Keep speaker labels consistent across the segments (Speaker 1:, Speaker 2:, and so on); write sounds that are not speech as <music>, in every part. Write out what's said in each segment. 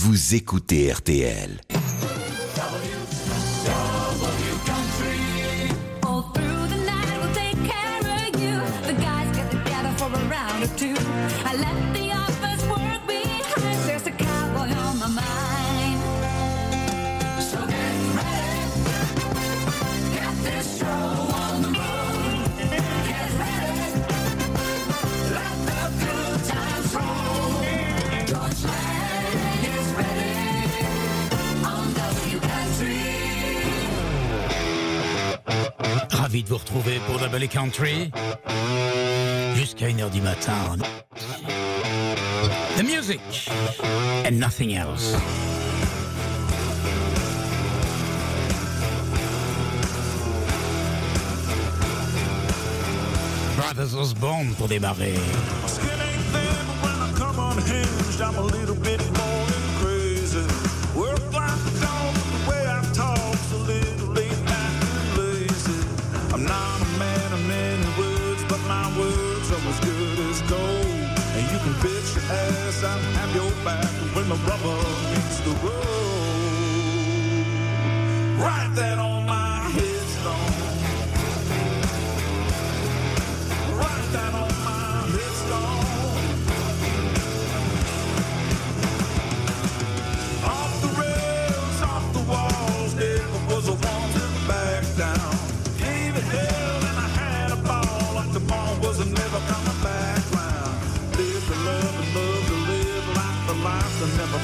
Speaker 1: Vous écoutez RTL.
Speaker 2: de vous retrouver pour Double Country. Jusqu'à 1h du matin. The music and nothing else. Brothers Osborne pour démarrer.
Speaker 3: when the rubber meets the road. Right then on.
Speaker 2: remember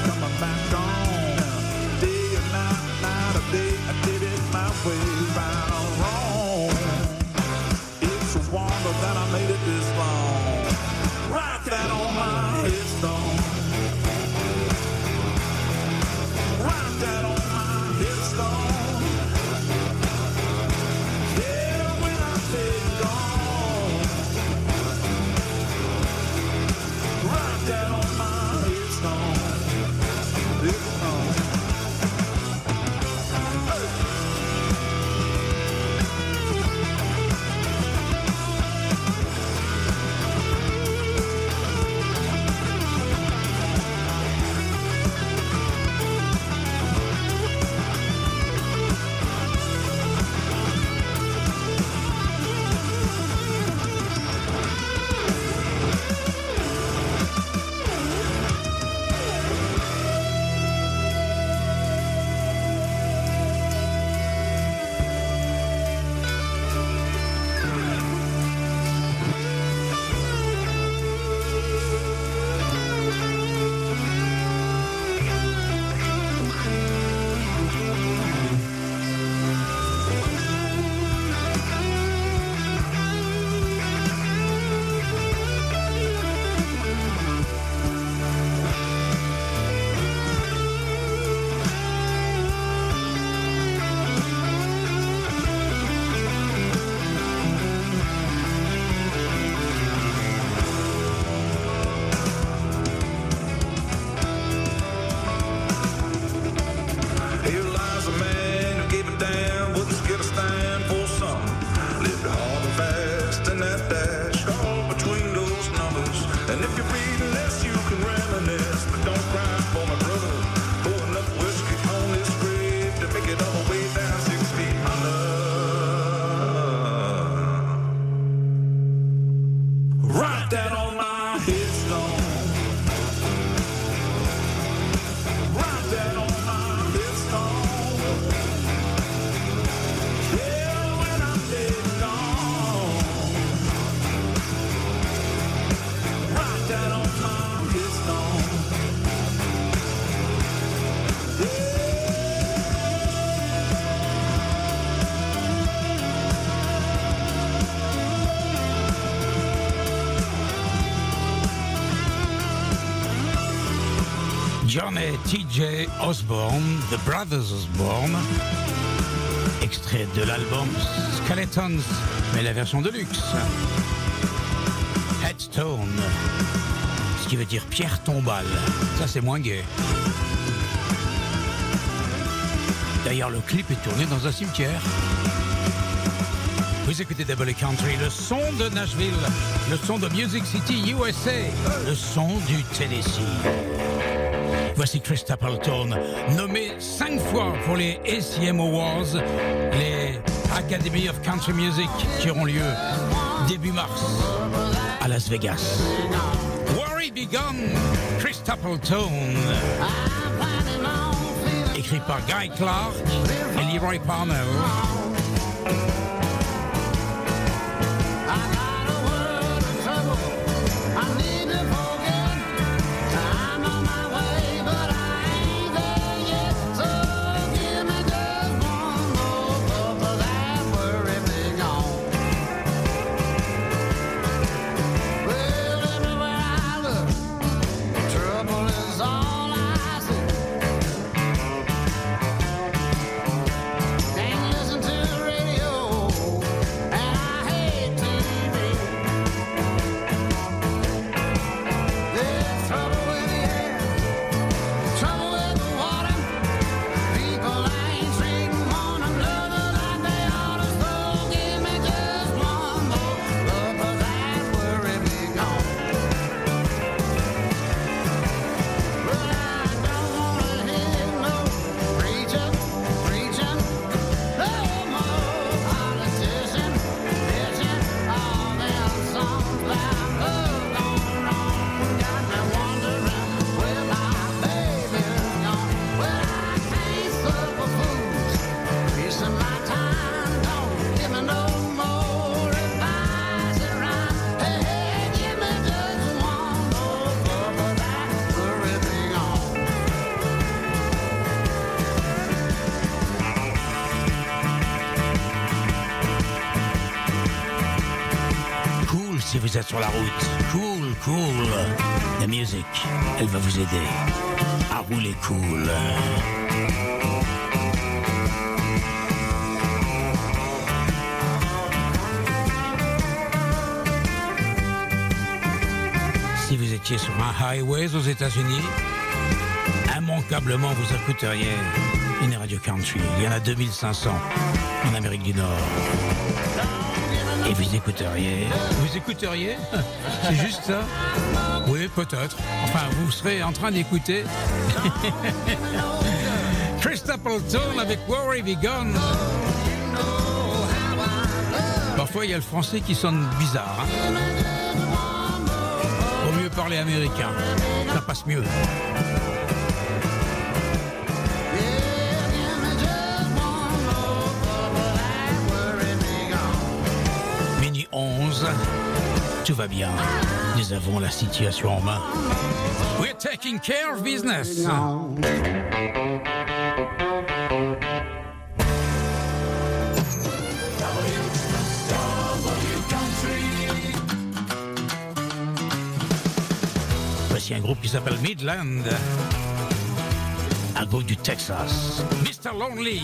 Speaker 2: TJ Osborne, The Brothers Osborne, extrait de l'album Skeletons, mais la version de luxe. Headstone, ce qui veut dire pierre tombale. Ça, c'est moins gay. D'ailleurs, le clip est tourné dans un cimetière. Vous écoutez Double Country, le son de Nashville, le son de Music City USA, le son du Tennessee.
Speaker 4: Voici Chris Stapleton, nommé cinq fois pour les ACM Awards, les Academy of Country Music qui auront lieu début mars à Las Vegas. Worry Begun, Chris Stapleton, écrit par Guy Clark et Leroy Parnell. Sur la route. Cool, cool. La musique, elle va vous aider à rouler cool. Si vous étiez sur un highway aux États-Unis, immanquablement vous écouteriez une radio country. Il y en a 2500 en Amérique du Nord. Et vous écouteriez. Vous écouteriez <laughs> C'est juste ça Oui, peut-être. Enfin, vous serez en train d'écouter. <laughs> Chris Stapleton avec Worry Be. Parfois, il y a le français qui sonne bizarre. Hein Vaut mieux parler américain. Ça passe mieux. Tout va bien. Nous avons la situation en main. We're taking care of business. Voici un groupe qui s'appelle Midland. Un groupe du Texas. Mr. Lonely.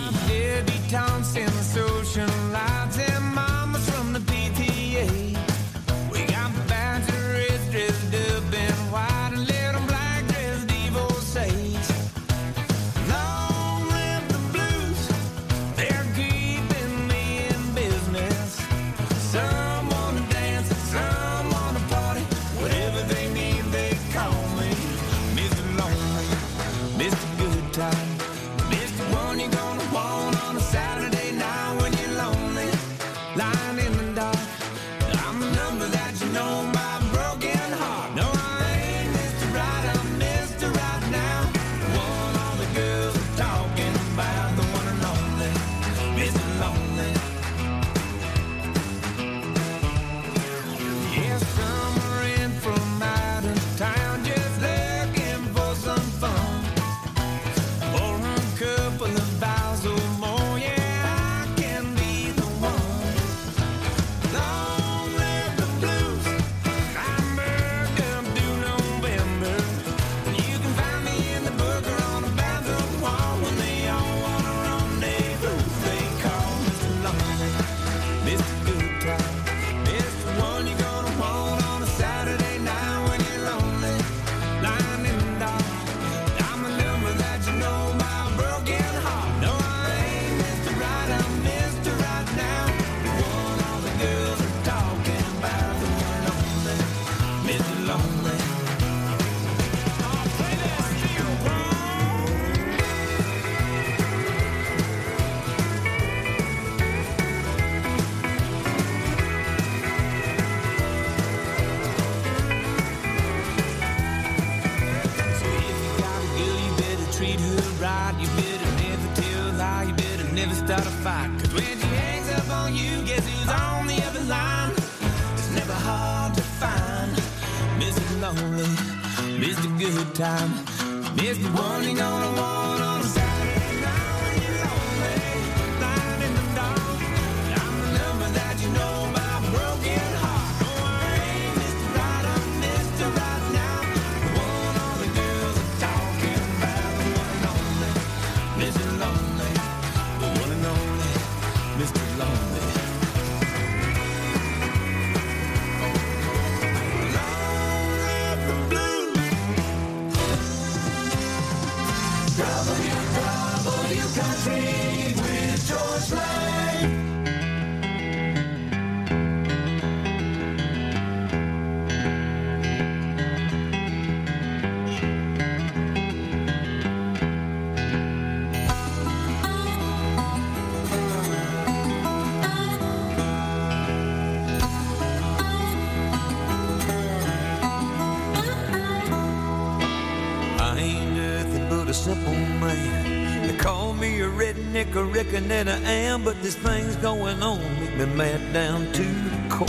Speaker 5: I that I am, but this thing's going on, make me mad down to the core.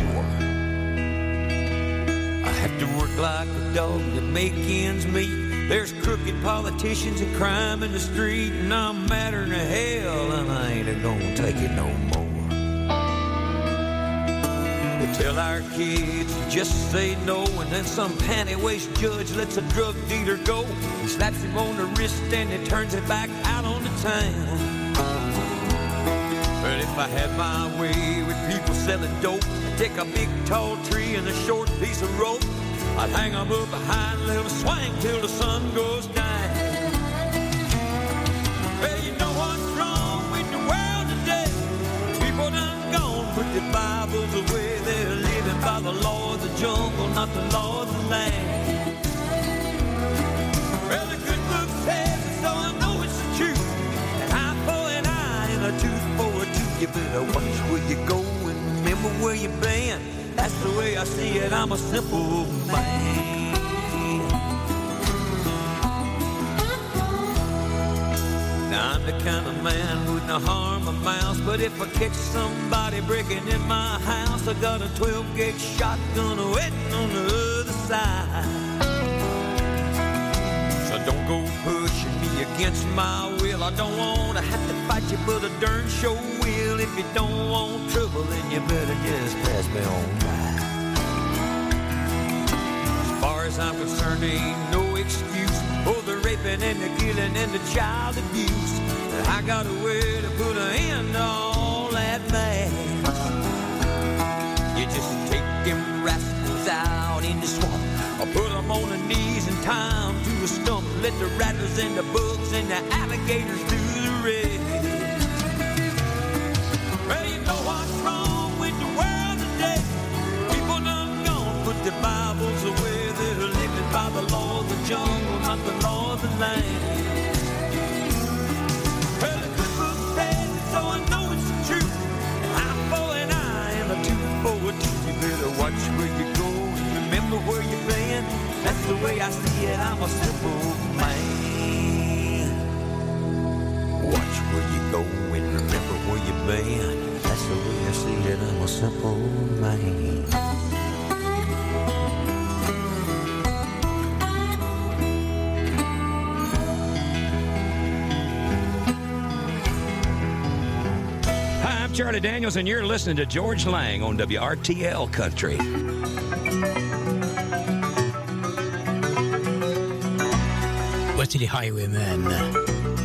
Speaker 5: I have to work like a dog to make ends meet. There's crooked politicians and crime in the street, and I'm madder than hell, and I ain't gonna take it no more. They tell our kids to just say no, and then some panty-waist judge lets a drug dealer go. He slaps him on the wrist and he turns it back out on the town. I had my way with people selling dope, I'd take a big tall tree and a short piece of rope. I'd hang 'em up behind, let 'em swing till the sun goes down. Well, you know what's wrong with the world today? People done gone, put their Bibles away. They're living by the law of the jungle, not the law of the land. Better watch where you go and remember where you've been. That's the way I see it. I'm a simple man. Now I'm the kind of man who wouldn't harm a mouse, but if I catch somebody breaking in my house, I got a 12 gauge shotgun waiting on the other side. So don't go pushing me against my will. I don't want to have to fight you, but I darn sure will. If you don't want trouble, then you better just pass me on by. As far as I'm concerned, there ain't no excuse for the raping and the killing and the child abuse. I got a way to put an end to all that mess. You just take them rascals out in the swamp, or put them on their knees and tie 'em to a stump. Let the rattlers and the bugs and the alligators do the rest. Well, you know what's wrong with the world today? People done gone, put their Bibles away. They're living by the law of the jungle, not the law of the land. Well, the good book says it, so I know it's the truth. Eye for an eye and a tooth a tooth. You better watch where you go and remember where you've been. That's the way I see it. I'm a simple man. Watch where you go and remember where you've been. That's the way I see it. I'm a simple man.
Speaker 6: Charlie Daniels, and you're listening to Georges Lang on WRTL Country.
Speaker 7: Les Highwaymen.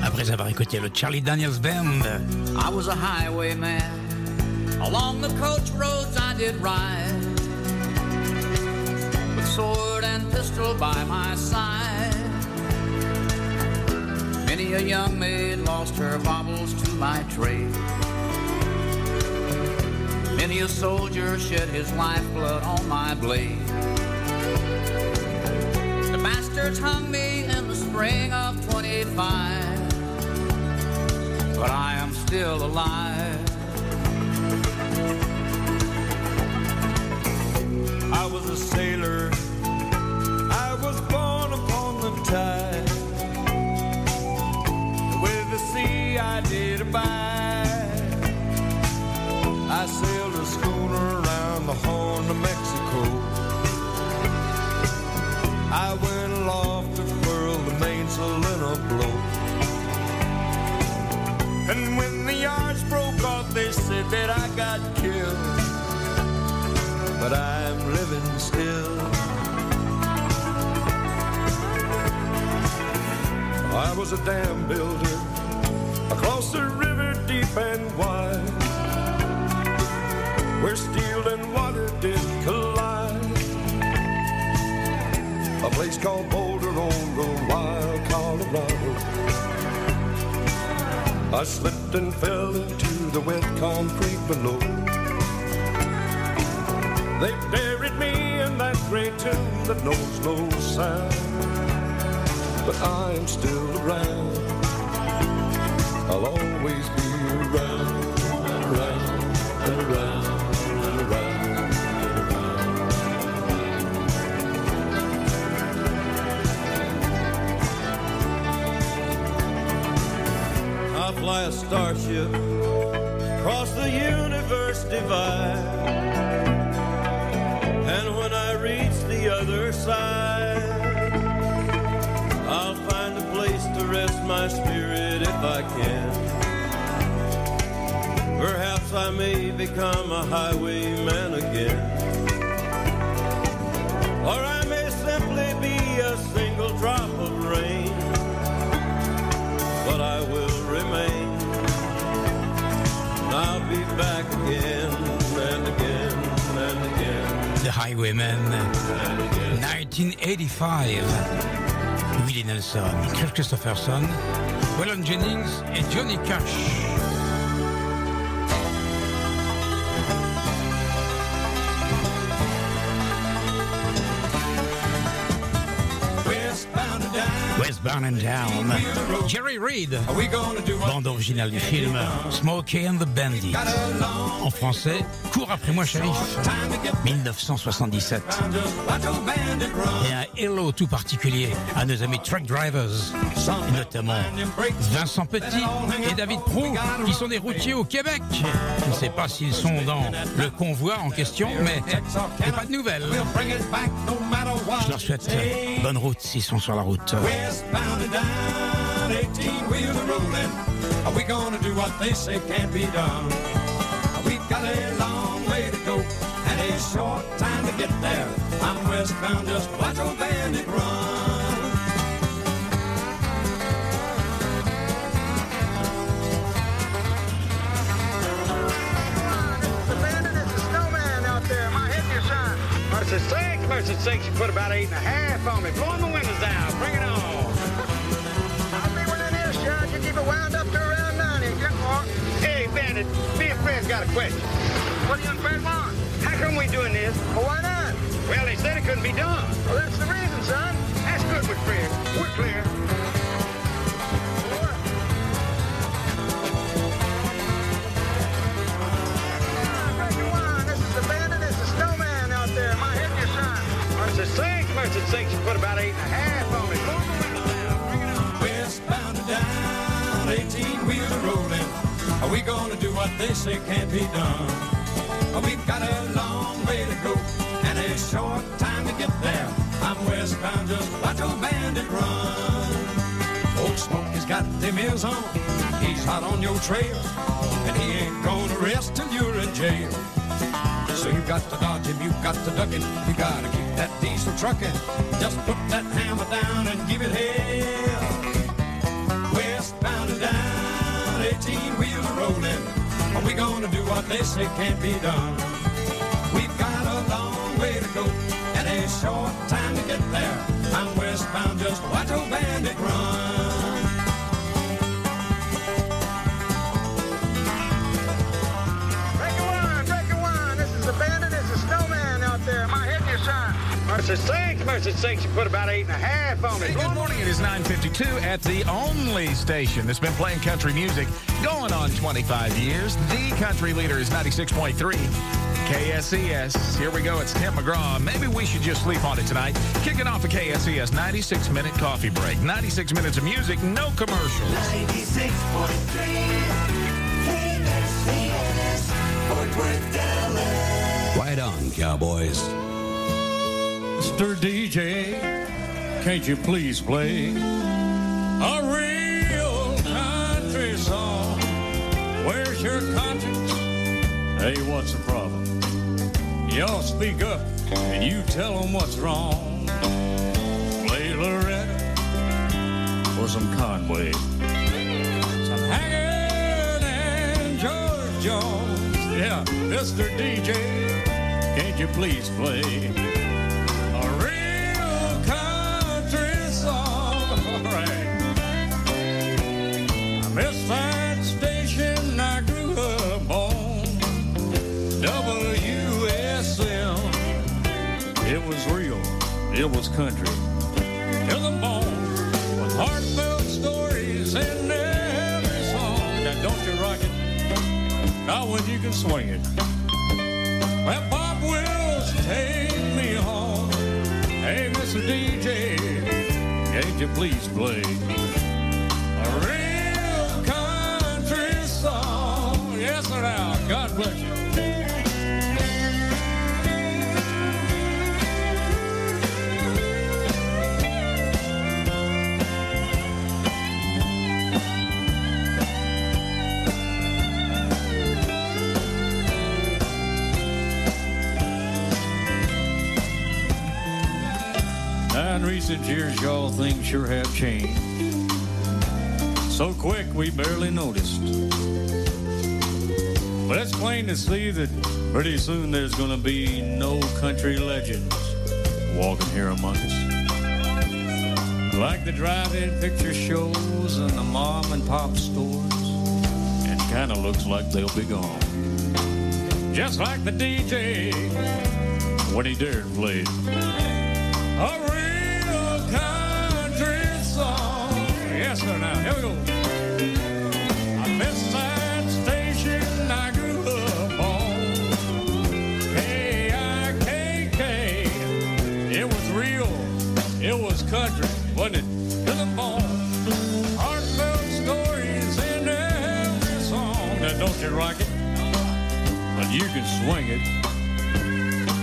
Speaker 7: Après avoir écouté le Charlie Daniels Band.
Speaker 8: I was a highwayman. Along the coach roads I did ride. With sword and pistol by my side. Many a young maid lost her baubles to my trade. Many a soldier shed his lifeblood on my blade. The bastards hung me spring of 25 but I am still alive.
Speaker 9: I was a sailor. Was a dam builder across the river deep and wide, where steel and water did collide. A place called Boulder on the wild Colorado. I slipped and fell into the wet concrete below. They buried me in that great tomb that knows no sound. But I'm still around. I'll always be around, around, and around, and around, and around. I fly a starship across the universe divide. And when I reach the other side, I can. Perhaps I may become a highwayman again. Or I may simply be a single drop of rain. But I will remain. And I'll be back again and again and again.
Speaker 7: The Highwaymen, 1985. Willie Nelson, Chris Christopherson, Waylon Jennings et Johnny Cash. Jerry Reed, bande originale du film Smokey and the Bandit. En français, Cours après moi, shérif. 1977. Et un hello tout particulier à nos amis truck drivers, notamment Vincent Petit et David Prou, qui sont des routiers au Québec. Je ne sais pas s'ils sont dans le convoi en question, mais pas de nouvelles. Je leur souhaite bonne route s'ils sont sur la route.
Speaker 9: Westbound and down, 18 wheels are rolling. Are we gonna do what they say can't be done? We've got a long way to go and a short time to get there. I'm westbound, just watch old bandit run.
Speaker 10: The bandit is the snowman out there. I hitting your sign?
Speaker 11: Mercy sakes, mercy sakes, you put about eight and a half on me. Blowing the windows down. Bring it on.
Speaker 10: It wound up to around 90. Get more.
Speaker 11: Hey, Bandit, me and Fred's got a question.
Speaker 10: What do you and Fred want?
Speaker 11: How come we doing this?
Speaker 10: Well, why not?
Speaker 11: Well, they said it couldn't be done.
Speaker 10: Well, that's the reason, son.
Speaker 11: That's good with Fred. We're clear.
Speaker 10: Break your wine. This is bandit. This is snowman out there. Am I hitting your sign?
Speaker 11: Mercy sakes, mercy sakes, you put about eight and a half on me. Down,
Speaker 9: 18 wheels rolling. Are we gonna do what they say can't be done? We've got a long way to go and a short time to get there. I'm westbound, just watch old bandit run. Old Smokey's got them ears on. He's hot on your trail, and he ain't gonna rest till you're in jail. So you got to dodge him, you got to duck him, you gotta keep that diesel trucking. Just put that hammer down they say can't be done? We've got a long way to go and a short time to get there. I'm westbound, just watch old bandit run.
Speaker 10: Break your wine. Break your wine. This is the bandit. This the snowman out there. Am I hitting your sign?
Speaker 11: Mercy sakes, mercy sakes, you put about eight and a half on me.
Speaker 12: Hey, good morning. It is 9:52 at the only station that's been playing country music going on 25 years. The country leader is 96.3 KSCS. Here we go. It's Tim McGraw. Maybe we should just sleep on it tonight. Kicking off a KSCS 96 minute coffee break. 96 minutes of music, no commercials.
Speaker 13: 96.3 KSCS, Fort Worth, Dallas.
Speaker 1: Right on, Cowboys.
Speaker 14: Mr. DJ, can't you please play a real country song? Your conscience? Hey, what's the problem? Y'all speak up and you tell them what's wrong. Play Loretta or some Conway, some Haggard and George Jones. Yeah, Mr. DJ, can't you please play? Was real. It was country. To the bone. With heartfelt stories in every song. Now don't you rock it? Not when you can swing it. Well, Bob Wills, take me home. Hey, Mr. DJ, can't you please play a real country song? Yes, sir, now. God bless you. Recent years, y'all things sure have changed. So quick, we barely noticed. But it's plain to see that pretty soon there's going to be no country legends walking here among us. Like the drive-in picture shows and the mom and pop stores. It kind of looks like they'll be gone. Just like the DJ when he dared play you can swing it.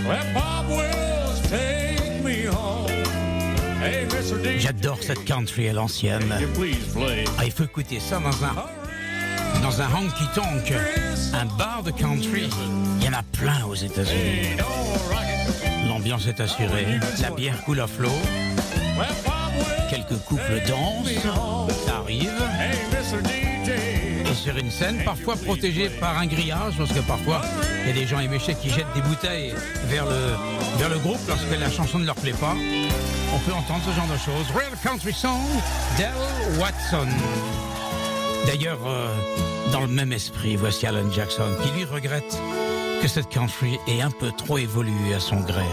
Speaker 14: Well, Bob Wills, take me home. Hey, Mr. D.
Speaker 7: J'adore cette country à l'ancienne. Ah, il faut écouter ça dans un, dans un honky tonk, un bar de country. Il y en a plein aux États-Unis. L'ambiance est assurée, la bière coule à flot, quelques couples dansent, ça arrive. Sur une scène, parfois protégée par un grillage, parce que parfois il y a des gens éméchés qui jettent des bouteilles vers le, vers le groupe lorsque la chanson ne leur plaît pas. On peut entendre ce genre de choses. Real Country Song, Del Watson. D'ailleurs, euh, dans le même esprit, voici Alan Jackson qui lui regrette que cette country ait un peu trop évolué à son gré.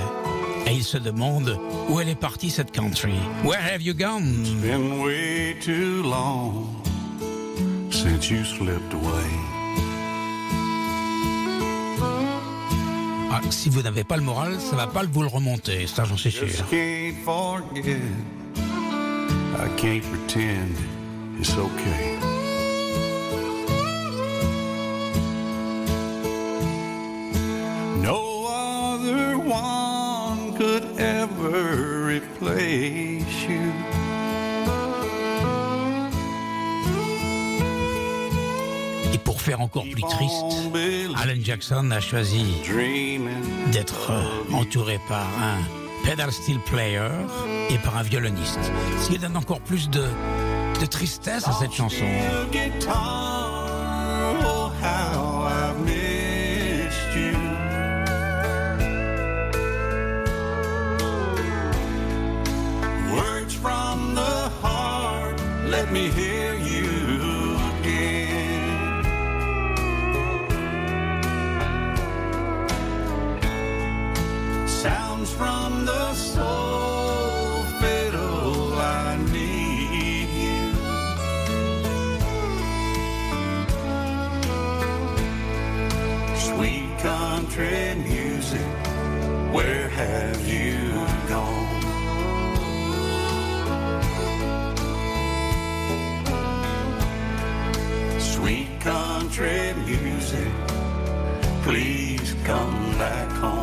Speaker 7: Et il se demande où elle est partie cette country. Where have you gone?
Speaker 2: Been way too long since you slipped away.
Speaker 7: Ah, si vous n'avez pas le moral, ça va pas vous le remonter, ça j'en suis sûr.
Speaker 2: Just can't forget. I can't pretend it's okay. No other one could ever replace you.
Speaker 7: Encore plus triste, Alan Jackson a choisi d'être euh, entouré par un pedal steel player et par un violoniste. Ce qui donne encore plus de, tristesse à cette chanson.
Speaker 2: Country music, please come back home.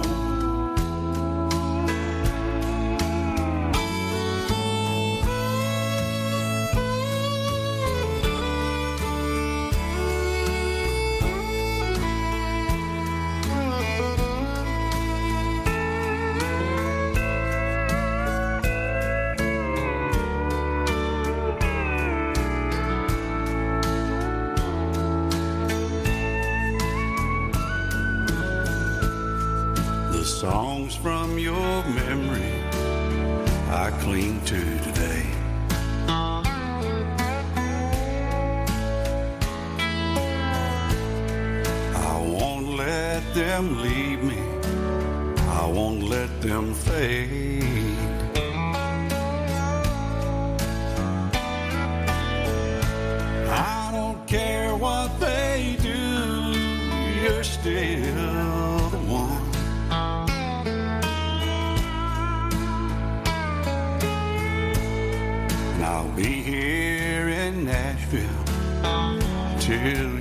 Speaker 2: Nashville till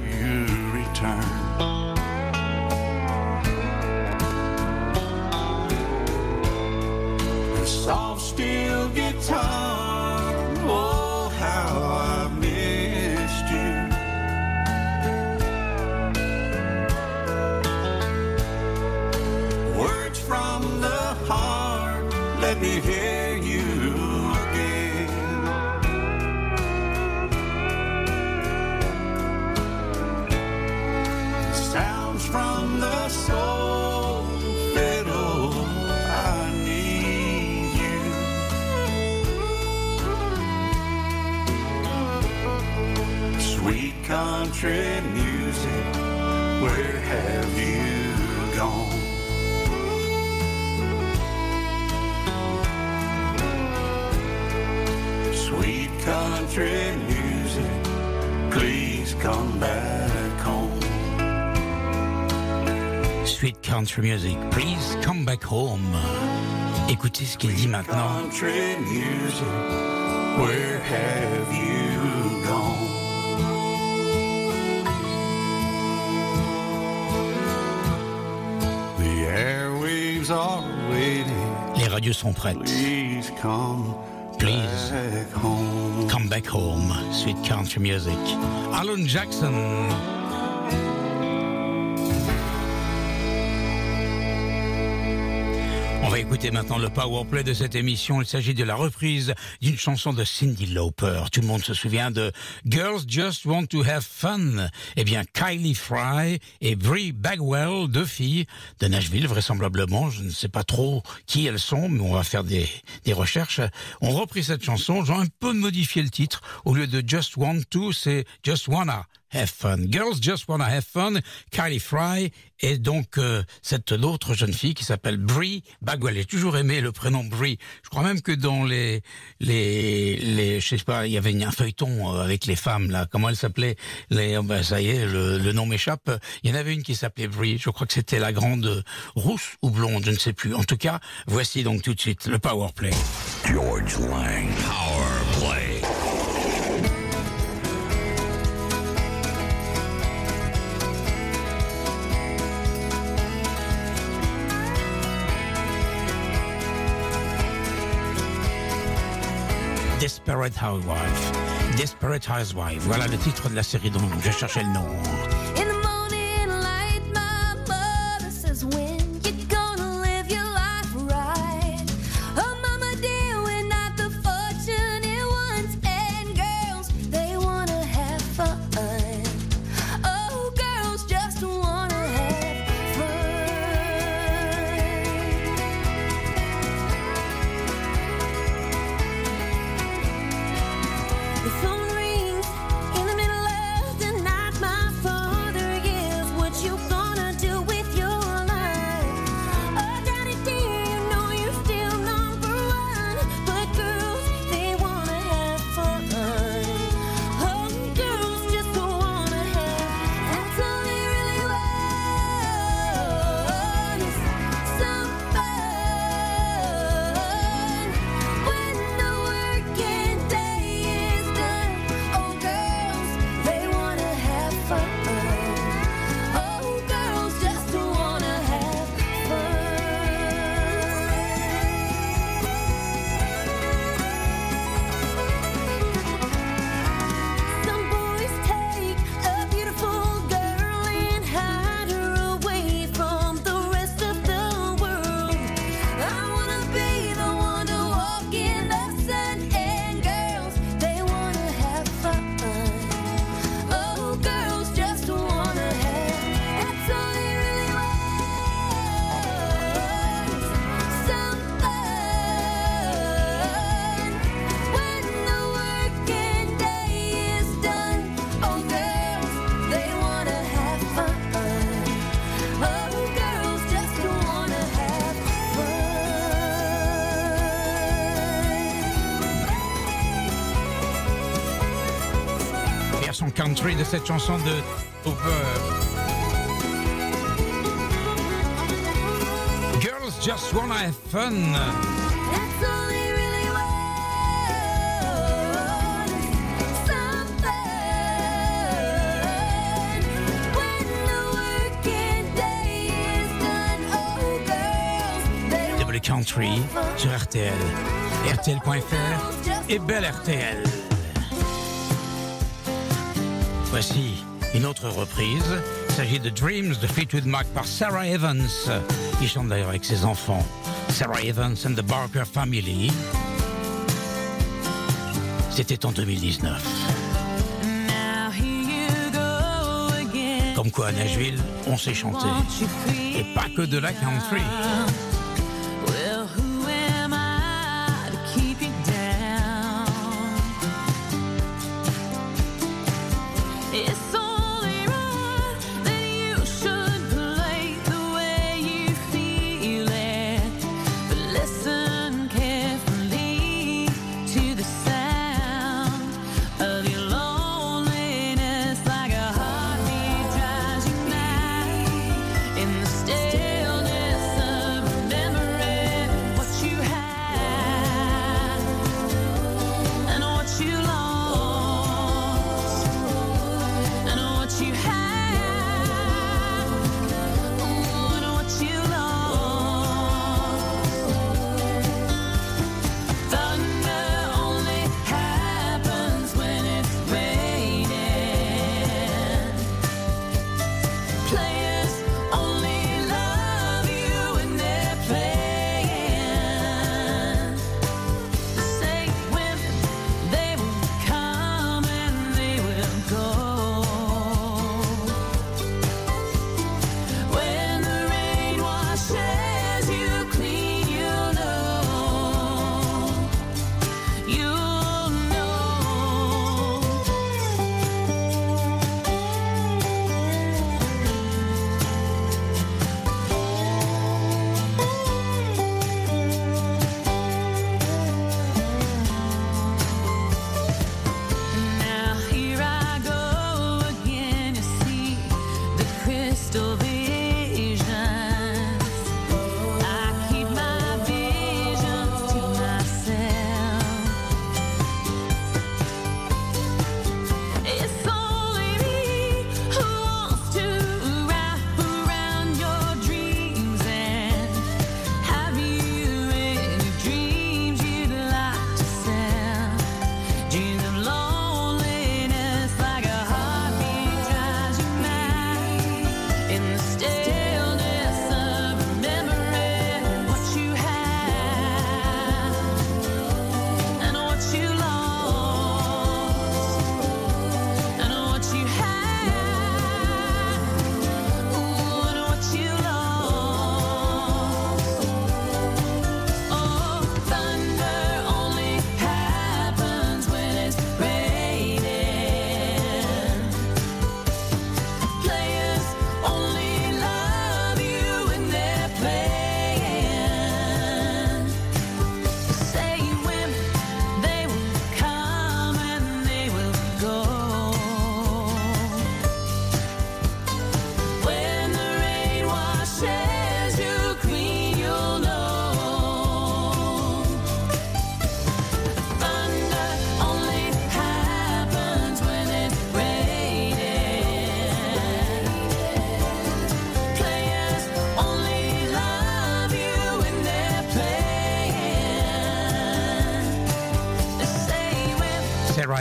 Speaker 2: country music, please come back home.
Speaker 7: Écoutez ce qu'il dit maintenant.
Speaker 2: Country music, where have you gone? The airwaves are waiting.
Speaker 7: Les radios sont prêtes.
Speaker 2: Please come
Speaker 7: Please
Speaker 2: back home.
Speaker 7: come back home. Sweet country music. Alan Jackson. Va écouter maintenant le power play de cette émission. Il s'agit de la reprise d'une chanson de Cindy Lauper. Tout le monde se souvient de Girls Just Want to Have Fun. Eh bien, Kylie Fry et Brie Bagwell, deux filles de Nashville, vraisemblablement. Je ne sais pas trop qui elles sont, mais on va faire des, des recherches. On repris cette chanson. J'ai un peu modifié le titre. Au lieu de Just Want to, c'est Just Wanna. Have fun. Girls just wanna have fun. Kylie Fry et donc euh, cette autre jeune fille qui s'appelle Brie Bagwell. J'ai toujours aimé le prénom Brie. Je crois même que dans les les les je sais pas, il y avait un feuilleton euh, avec les femmes là. Comment elle s'appelait Les oh, ben, ça y est, le, le nom m'échappe. Il y en avait une qui s'appelait Brie. Je crois que c'était la grande rousse ou blonde, je ne sais plus. En tout cas, voici donc tout de suite le power play.
Speaker 1: George Lang.
Speaker 7: Desperate Housewife. Desperate Housewife. Voilà le titre de la série dont je cherchais le nom.
Speaker 15: country de cette chanson de Hoover. Girls just wanna have fun. Double country sur RTL, RTL.fr et Belle RTL. Voici une autre reprise. Il s'agit de Dreams de Fleetwood Mac par Sarah Evans, qui chante d'ailleurs avec ses enfants. Sarah Evans and the Barker Family. C'était en 2019.
Speaker 7: Now here you go again.
Speaker 15: Comme quoi à Nashville, on sait chanter. Et pas que de la country.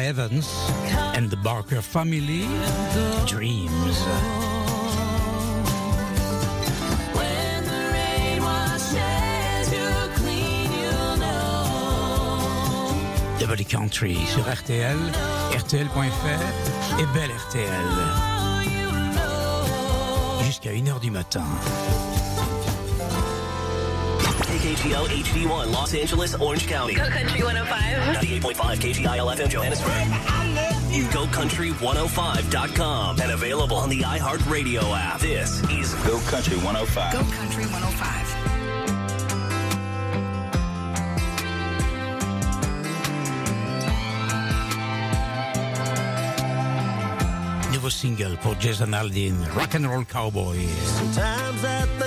Speaker 15: Evans and the Barker Family. Dreams. W Country sur RTL, RTL.fr et Belle RTL. Jusqu'à 1h du matin.
Speaker 16: KKGL HD1, Los Angeles, Orange County.
Speaker 1: Go Country 105.
Speaker 16: 98.5 KGIL FM, Johannesburg. Go Country 105.com and available on the iHeartRadio app. This is Go Country 105.
Speaker 1: Go Country 105.
Speaker 7: single for Jason Aldean, Rock and Roll Cowboy.
Speaker 17: Sometimes I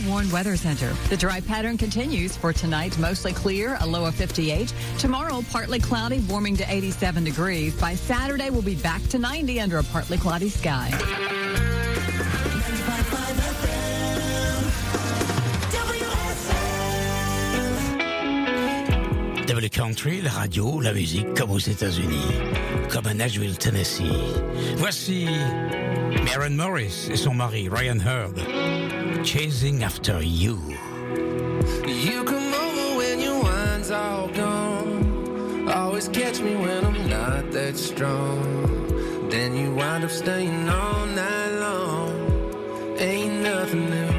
Speaker 18: forewarned weather center. The dry pattern continues for tonight, mostly clear, a low of 58. Tomorrow, partly cloudy, warming to 87 degrees. By Saturday, we'll be back to 90 under a partly cloudy sky.
Speaker 7: le country, la radio, la musique, comme aux États-Unis, comme à Nashville, Tennessee. Voici Maren Morris et son mari, Ryan Hurd chasing after you.
Speaker 5: You come over when your wine's all gone. Always catch me when I'm not that strong. Then you wind up staying all night long. Ain't nothing new.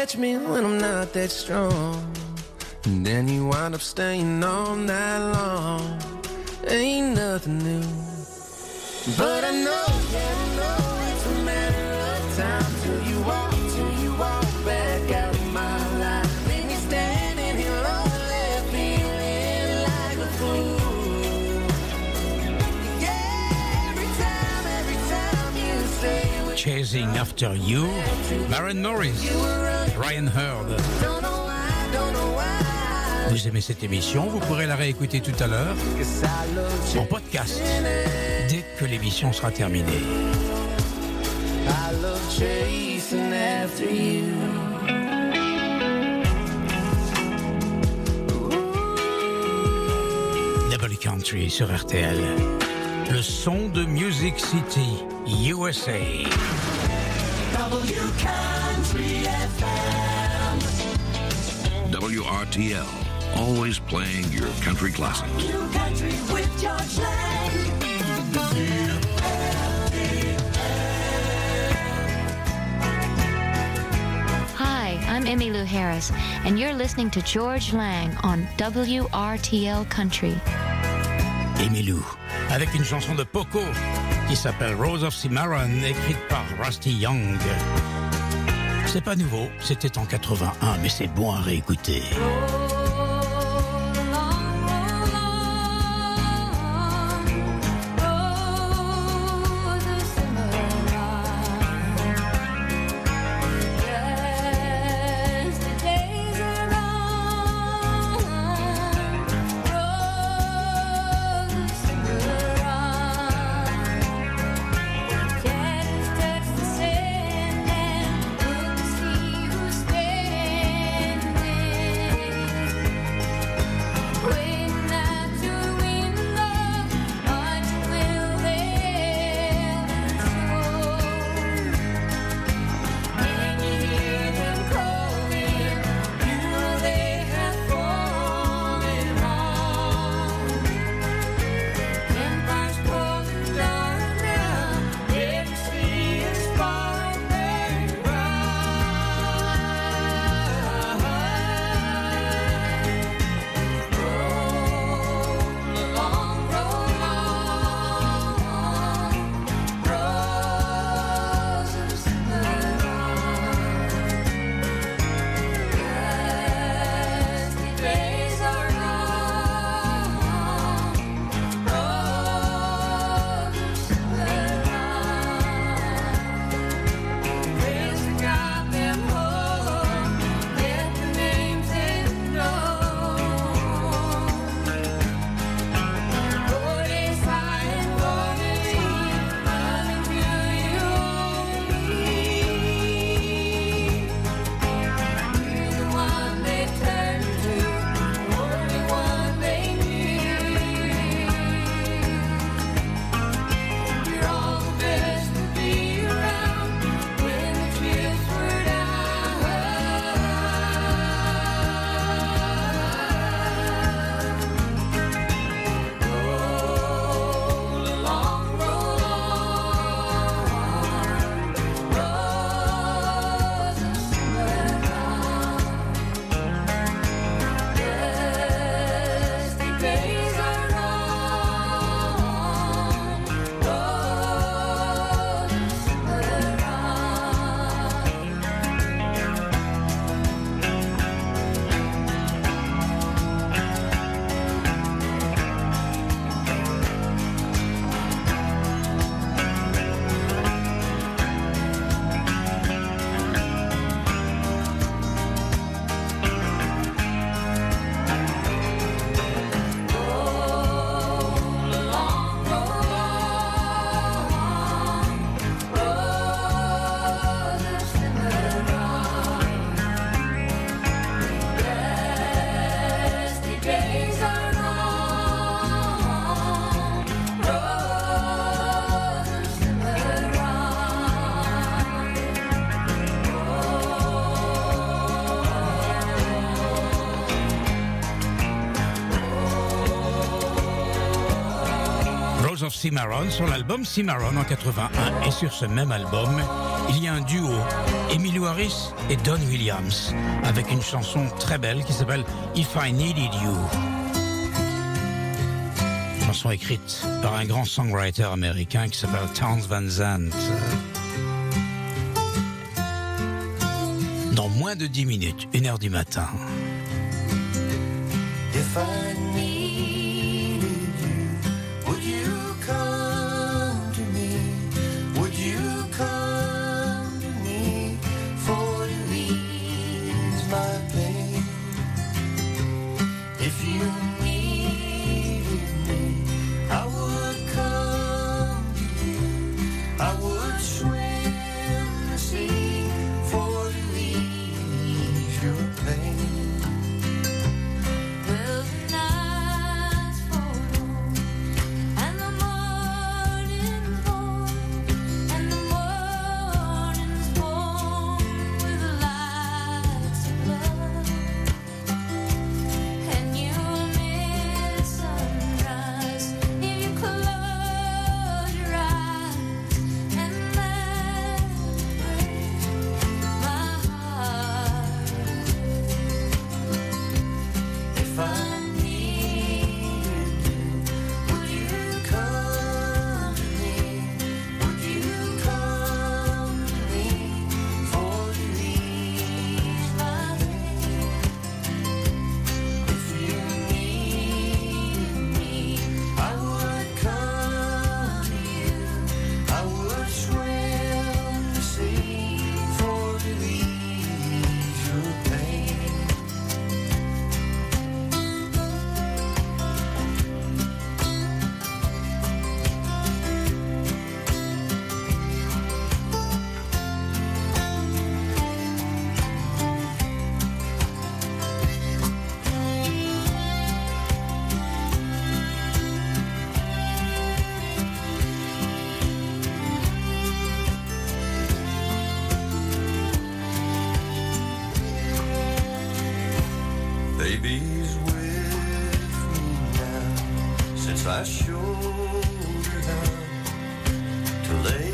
Speaker 17: Catch me when I'm not that strong. And then you wind up staying all night long. Ain't nothing new. But I know,
Speaker 19: Chasing After You, Maren Morris, Ryan Hurd. Vous aimez cette émission, vous pourrez la réécouter tout à l'heure en podcast dès que l'émission sera terminée. Double Country sur RTL. Le son de Music City, USA.
Speaker 1: W Country FM.
Speaker 20: WRTL, always playing your country classics.
Speaker 1: New Country with Georges Lang.
Speaker 21: Hi, I'm Emmylou Harris, and you're listening to Georges Lang on WRTL Country.
Speaker 19: Emmylou, avec une chanson de Poco qui s'appelle Rose of Cimarron, écrite par Rusty Young. C'est pas nouveau, c'était en 81, mais c'est bon à réécouter.
Speaker 22: face
Speaker 7: Cimarron sur l'album Cimarron en 81. Et sur ce même album, il y a un duo, Emilio Harris et Don Williams, avec une chanson très belle qui s'appelle If I Needed You. Chanson écrite par un grand songwriter américain qui s'appelle Towns Van Zandt. Dans moins de 10 minutes, 1h du matin.
Speaker 17: I showed her to lay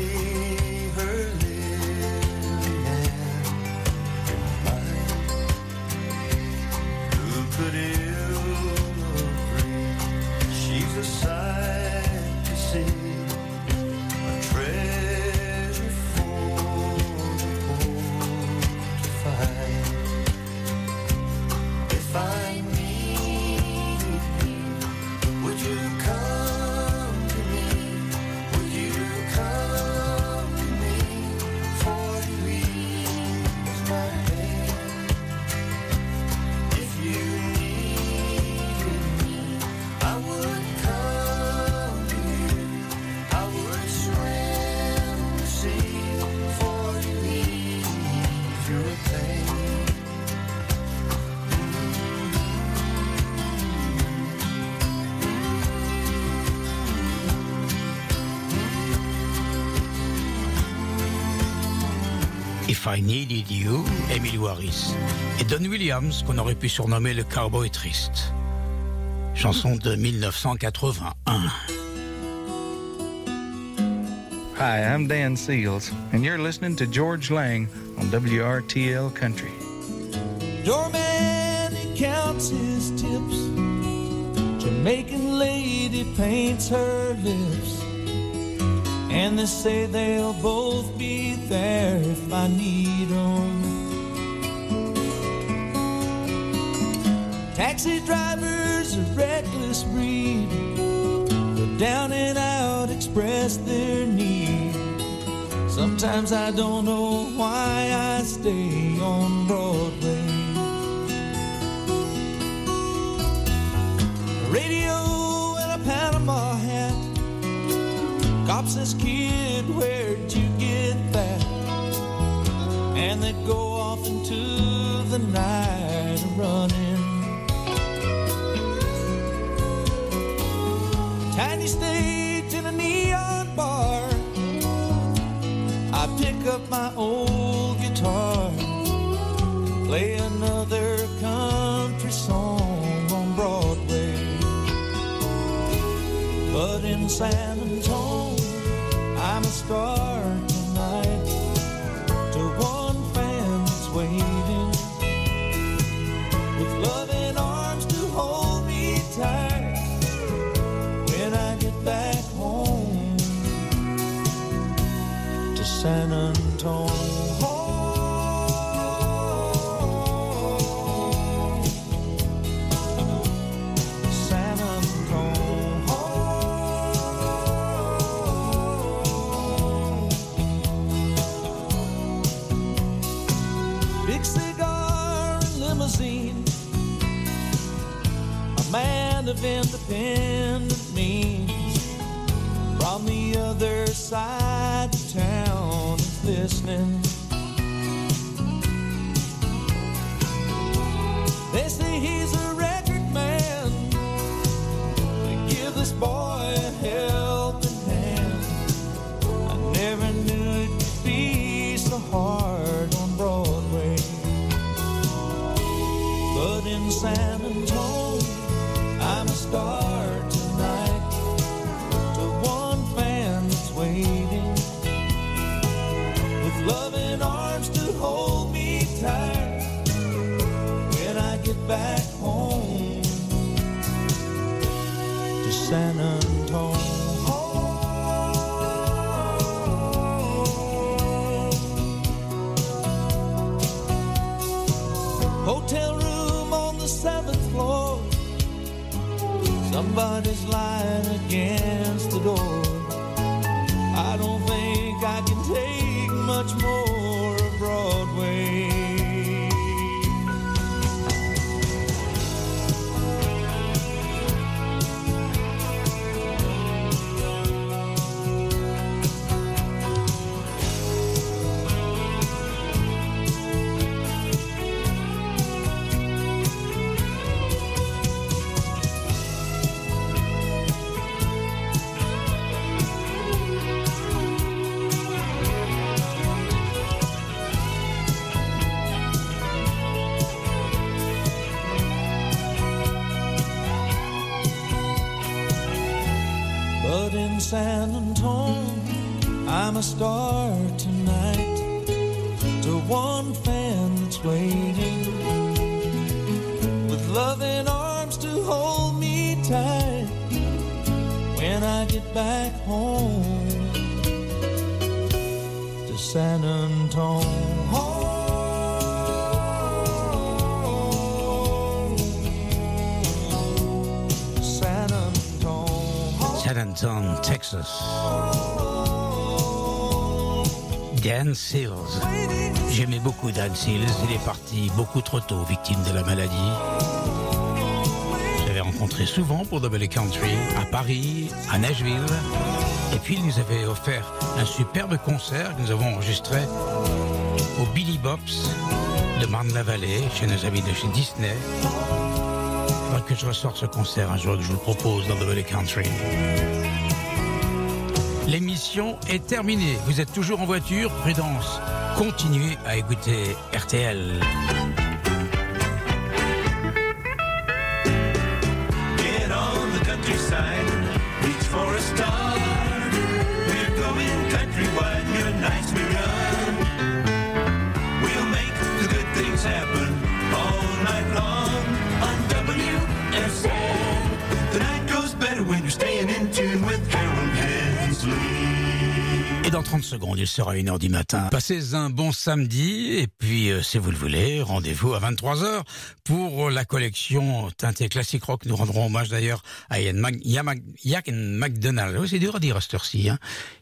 Speaker 17: I Needed You,
Speaker 7: Emilio Harris. Et Don Williams, qu'on aurait pu surnommer le cowboy triste. Chanson de 1981.
Speaker 23: Hi, I'm Dan Seals, and you're listening to George Lang on WRTL Country.
Speaker 24: Doorman, he counts his tips. Jamaican lady paints her lips. And they say they'll both be there if I need 'em. Taxi drivers, a reckless breed. The down and out express their need. Sometimes I don't know why I stay on Broadway. Radio and a Panama hat. Cop says, kid, Stage in a neon bar. I pick up my old guitar, play another country song on Broadway. But in San Antonio, I'm a star A man of independent means. From the other side listening. They say he's a Somebody's lying When I get back home to San Antonio. San
Speaker 7: Texas. Dan Seals. J'aimais beaucoup Dan Seals. Il est parti beaucoup trop tôt, victime de la maladie. Je l'avais rencontré souvent pour Double Country, à Paris, à Nashville. Et puis il nous avait offert un superbe concert que nous avons enregistré au Billy Bops de Marne-la-Vallée, chez nos amis de chez Disney. Que je ressorte ce concert un jour que je vous le propose dans Double Country. L'émission est terminée. Vous êtes toujours en voiture, prudence. Continuez à écouter RTL. Secondes, il sera 1h du matin. Passez un bon samedi et puis, euh, si vous le voulez, rendez-vous à 23h pour la collection teintée classique rock. Nous rendrons hommage d'ailleurs à Ian, Mac- Mac- Ian McDonald. C'est dur à dire à cette heure-ci. Hein.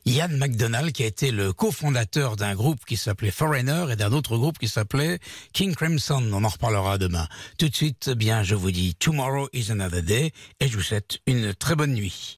Speaker 7: Ian McDonald qui a été le cofondateur d'un groupe qui s'appelait Foreigner et d'un autre groupe qui s'appelait King Crimson. On en reparlera demain. Tout de suite, eh bien, je vous dis Tomorrow is another day et je vous souhaite une très bonne nuit.